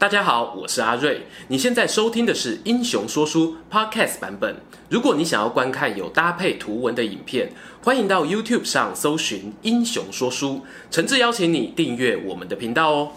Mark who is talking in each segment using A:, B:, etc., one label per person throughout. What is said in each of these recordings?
A: 大家好，我是阿瑞。你现在收听的是《英雄说书》Podcast 版本。如果你想要观看有搭配图文的影片，欢迎到 YouTube 上搜寻《英雄说书》，诚挚邀请你订阅我们的频道哦。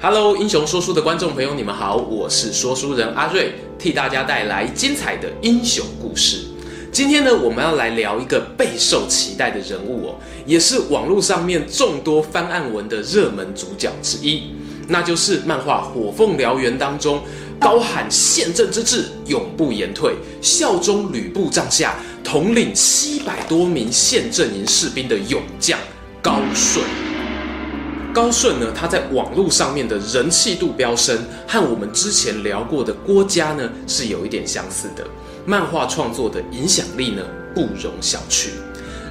A: Hello，英雄说书的观众朋友，你们好，我是说书人阿瑞，替大家带来精彩的英雄故事。今天呢，我们要来聊一个备受期待的人物哦，也是网络上面众多翻案文的热门主角之一，那就是漫画《火凤燎原》当中高喊宪政之志，永不言退，效忠吕布帐下，统领七百多名宪政营士兵的勇将高顺。高顺呢，他在网络上面的人气度飙升，和我们之前聊过的郭嘉呢是有一点相似的。漫画创作的影响力呢，不容小觑。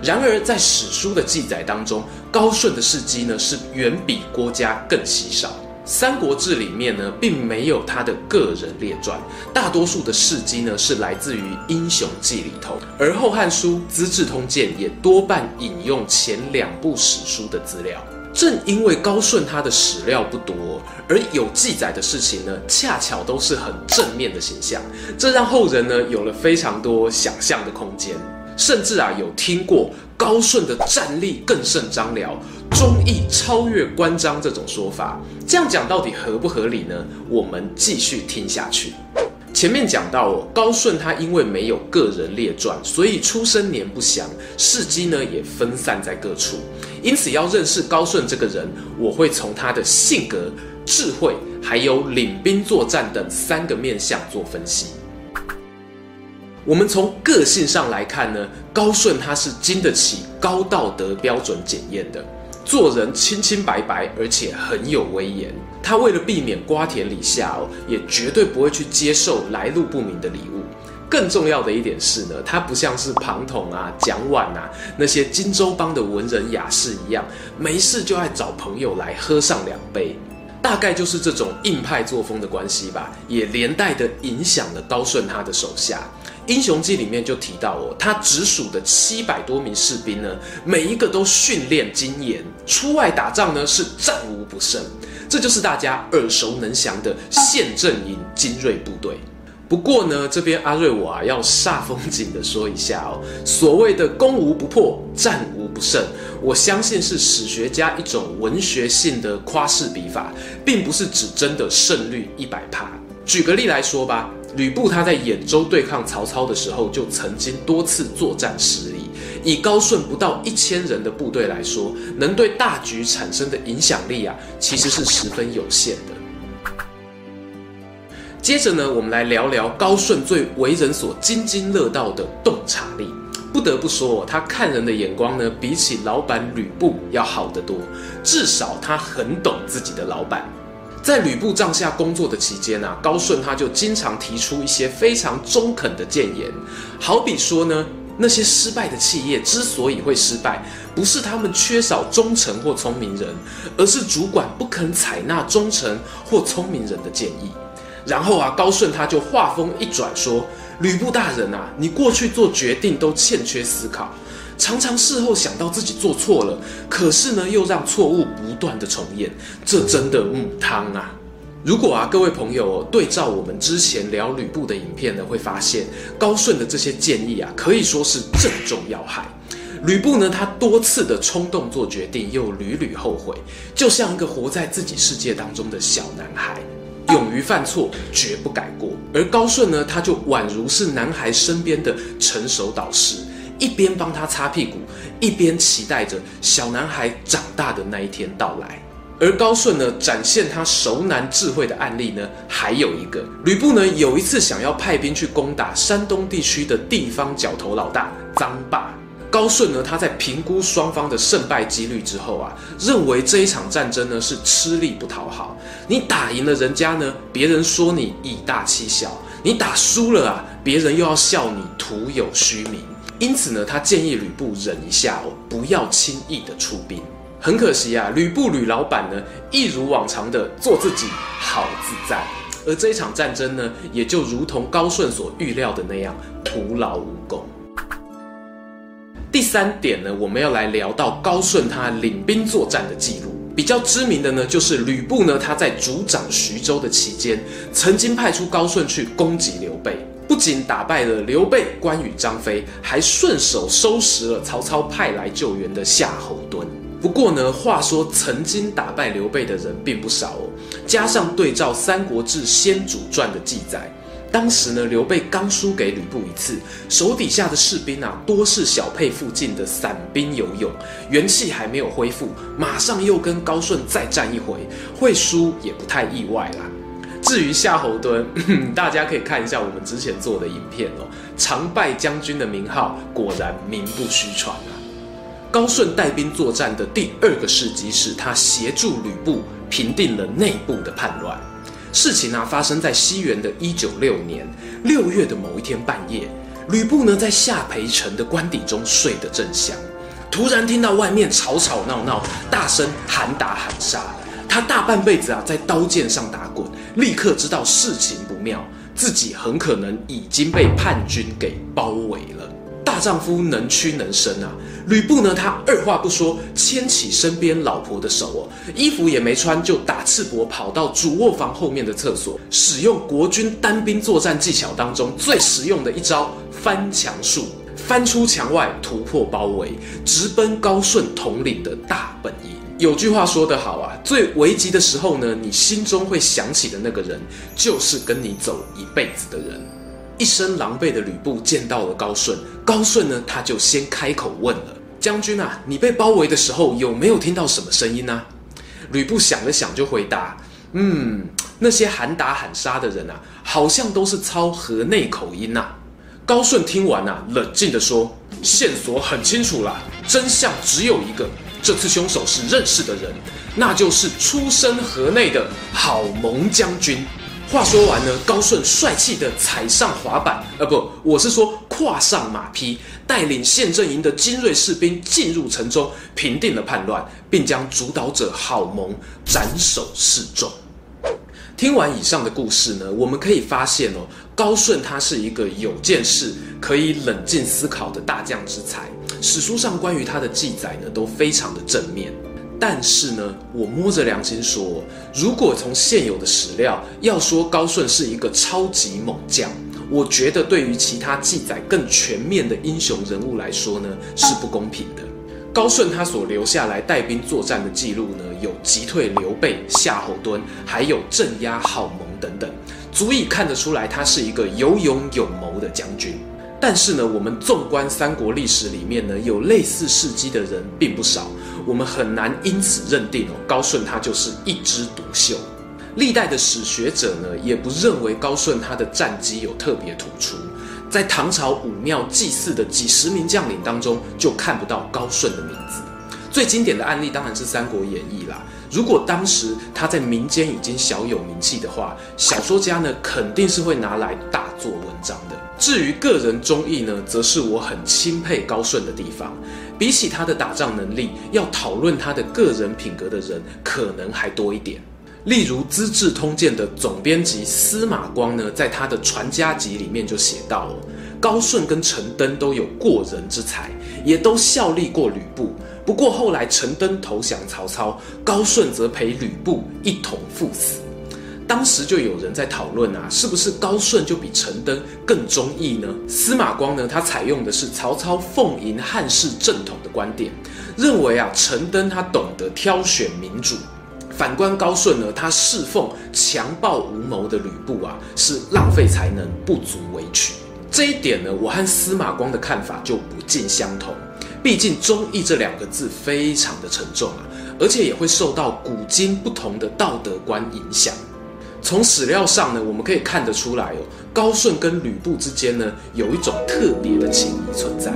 A: 然而，在史书的记载当中，高顺的事迹呢是远比郭嘉更稀少。《三国志》里面呢，并没有他的个人列传，大多数的事迹呢是来自于《英雄记》里头，而《后汉书》《资治通鉴》也多半引用前两部史书的资料。正因为高顺他的史料不多，而有记载的事情呢，恰巧都是很正面的形象，这让后人呢有了非常多想象的空间，甚至啊有听过高顺的战力更胜张辽，忠义超越关张这种说法。这样讲到底合不合理呢？我们继续听下去。前面讲到哦，高顺他因为没有个人列传，所以出生年不详，事迹呢也分散在各处。因此，要认识高顺这个人，我会从他的性格、智慧，还有领兵作战等三个面向做分析。我们从个性上来看呢，高顺他是经得起高道德标准检验的，做人清清白白，而且很有威严。他为了避免瓜田李下哦，也绝对不会去接受来路不明的礼物。更重要的一点是呢，他不像是庞统啊、蒋琬啊那些荆州帮的文人雅士一样，没事就爱找朋友来喝上两杯。大概就是这种硬派作风的关系吧，也连带的影响了刀顺他的手下。《英雄记》里面就提到哦，他直属的七百多名士兵呢，每一个都训练精严，出外打仗呢是战无不胜。这就是大家耳熟能详的宪政营精锐部队。不过呢，这边阿瑞我啊要煞风景的说一下哦，所谓的攻无不破，战无不胜，我相信是史学家一种文学性的夸饰笔法，并不是指真的胜率一百趴。举个例来说吧，吕布他在兖州对抗曹操的时候，就曾经多次作战失利。以高顺不到一千人的部队来说，能对大局产生的影响力啊，其实是十分有限的。接着呢，我们来聊聊高顺最为人所津津乐道的洞察力。不得不说，他看人的眼光呢，比起老板吕布要好得多。至少他很懂自己的老板。在吕布帐下工作的期间啊，高顺他就经常提出一些非常中肯的谏言，好比说呢，那些失败的企业之所以会失败，不是他们缺少忠诚或聪明人，而是主管不肯采纳忠诚或聪明人的建议。然后啊，高顺他就话锋一转说：“吕布大人啊，你过去做决定都欠缺思考，常常事后想到自己做错了，可是呢又让错误不断的重演，这真的母汤啊！如果啊各位朋友对照我们之前聊吕布的影片呢，会发现高顺的这些建议啊，可以说是正中要害。吕布呢，他多次的冲动做决定，又屡屡后悔，就像一个活在自己世界当中的小男孩。”勇于犯错，绝不改过。而高顺呢，他就宛如是男孩身边的成熟导师，一边帮他擦屁股，一边期待着小男孩长大的那一天到来。而高顺呢，展现他熟男智慧的案例呢，还有一个，吕布呢，有一次想要派兵去攻打山东地区的地方角头老大臧霸。高顺呢，他在评估双方的胜败几率之后啊，认为这一场战争呢是吃力不讨好。你打赢了人家呢，别人说你以大欺小；你打输了啊，别人又要笑你徒有虚名。因此呢，他建议吕布忍一下哦，不要轻易的出兵。很可惜啊，吕布吕老板呢，一如往常的做自己，好自在。而这一场战争呢，也就如同高顺所预料的那样，徒劳无功。第三点呢，我们要来聊到高顺他领兵作战的记录。比较知名的呢，就是吕布呢，他在主掌徐州的期间，曾经派出高顺去攻击刘备，不仅打败了刘备、关羽、张飞，还顺手收拾了曹操派来救援的夏侯惇。不过呢，话说曾经打败刘备的人并不少哦，加上对照《三国志·先主传》的记载。当时呢，刘备刚输给吕布一次，手底下的士兵啊，多是小沛附近的散兵游勇，元气还没有恢复，马上又跟高顺再战一回，会输也不太意外啦。至于夏侯惇，大家可以看一下我们之前做的影片哦，常败将军的名号果然名不虚传啊。高顺带兵作战的第二个事迹是他协助吕布平定了内部的叛乱。事情啊，发生在西元的一九六年六月的某一天半夜，吕布呢在下邳城的官邸中睡得正香，突然听到外面吵吵闹闹，大声喊打喊杀。他大半辈子啊在刀剑上打滚，立刻知道事情不妙，自己很可能已经被叛军给包围了。大丈夫能屈能伸啊！吕布呢，他二话不说，牵起身边老婆的手哦，衣服也没穿，就打赤膊跑到主卧房后面的厕所，使用国军单兵作战技巧当中最实用的一招翻墙术，翻出墙外，突破包围，直奔高顺统领的大本营。有句话说得好啊，最危急的时候呢，你心中会想起的那个人，就是跟你走一辈子的人。一身狼狈的吕布见到了高顺，高顺呢，他就先开口问了：“将军啊，你被包围的时候有没有听到什么声音呢？”吕布想了想，就回答：“嗯，那些喊打喊杀的人啊，好像都是操河内口音呐。”高顺听完啊，冷静地说：“线索很清楚啦，真相只有一个，这次凶手是认识的人，那就是出身河内的郝萌将军。”话说完呢，高顺帅气地踩上滑板，呃，不，我是说跨上马匹，带领县阵营的精锐士兵进入城中，平定了叛乱，并将主导者郝萌斩首示众。听完以上的故事呢，我们可以发现哦，高顺他是一个有见识、可以冷静思考的大将之才。史书上关于他的记载呢，都非常的正面。但是呢，我摸着良心说，如果从现有的史料要说高顺是一个超级猛将，我觉得对于其他记载更全面的英雄人物来说呢，是不公平的。高顺他所留下来带兵作战的记录呢，有击退刘备、夏侯惇，还有镇压郝萌等等，足以看得出来他是一个有勇有谋的将军。但是呢，我们纵观三国历史里面呢，有类似事迹的人并不少。我们很难因此认定哦，高顺他就是一枝独秀。历代的史学者呢，也不认为高顺他的战绩有特别突出。在唐朝武庙祭祀的几十名将领当中，就看不到高顺的名字。最经典的案例当然是《三国演义》啦。如果当时他在民间已经小有名气的话，小说家呢，肯定是会拿来大做文章的。至于个人忠义呢，则是我很钦佩高顺的地方。比起他的打仗能力，要讨论他的个人品格的人可能还多一点。例如《资治通鉴》的总编辑司马光呢，在他的《传家集》里面就写到哦，高顺跟陈登都有过人之才，也都效力过吕布。不过后来陈登投降曹操，高顺则陪吕布一同赴死。当时就有人在讨论啊，是不是高顺就比陈登更忠义呢？司马光呢，他采用的是曹操奉迎汉室正统的观点，认为啊，陈登他懂得挑选民主，反观高顺呢，他侍奉强暴无谋的吕布啊，是浪费才能，不足为取。这一点呢，我和司马光的看法就不尽相同。毕竟忠义这两个字非常的沉重啊，而且也会受到古今不同的道德观影响。从史料上呢，我们可以看得出来哦，高顺跟吕布之间呢，有一种特别的情谊存在。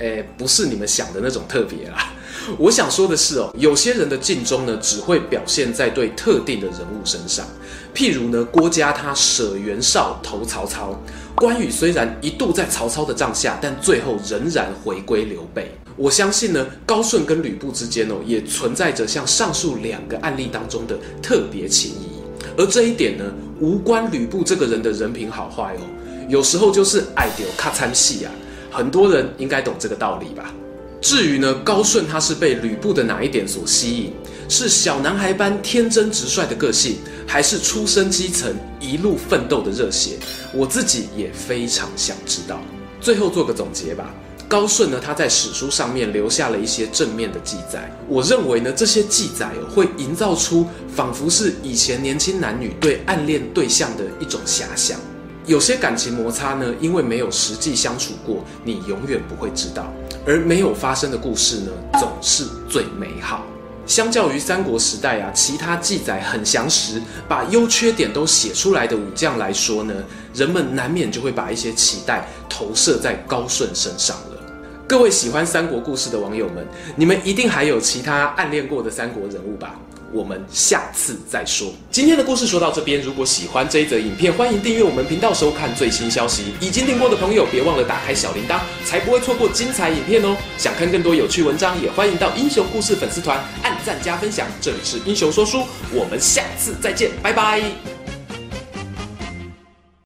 A: 诶，不是你们想的那种特别啦。我想说的是哦，有些人的尽忠呢，只会表现在对特定的人物身上。譬如呢，郭嘉他舍袁绍投曹操，关羽虽然一度在曹操的帐下，但最后仍然回归刘备。我相信呢，高顺跟吕布之间哦，也存在着像上述两个案例当中的特别情谊。而这一点呢，无关吕布这个人的人品好坏哦，有时候就是爱丢卡惨死啊，很多人应该懂这个道理吧？至于呢，高顺他是被吕布的哪一点所吸引？是小男孩般天真直率的个性，还是出身基层一路奋斗的热血？我自己也非常想知道。最后做个总结吧。高顺呢，他在史书上面留下了一些正面的记载。我认为呢，这些记载，会营造出仿佛是以前年轻男女对暗恋对象的一种遐想。有些感情摩擦呢，因为没有实际相处过，你永远不会知道。而没有发生的故事呢，总是最美好。相较于三国时代啊，其他记载很详实，把优缺点都写出来的武将来说呢，人们难免就会把一些期待投射在高顺身上了。各位喜欢三国故事的网友们，你们一定还有其他暗恋过的三国人物吧？我们下次再说。今天的故事说到这边，如果喜欢这一则影片，欢迎订阅我们频道收看最新消息。已经订过的朋友，别忘了打开小铃铛，才不会错过精彩影片哦。想看更多有趣文章，也欢迎到英雄故事粉丝团按赞加分享。这里是英雄说书，我们下次再见，拜拜。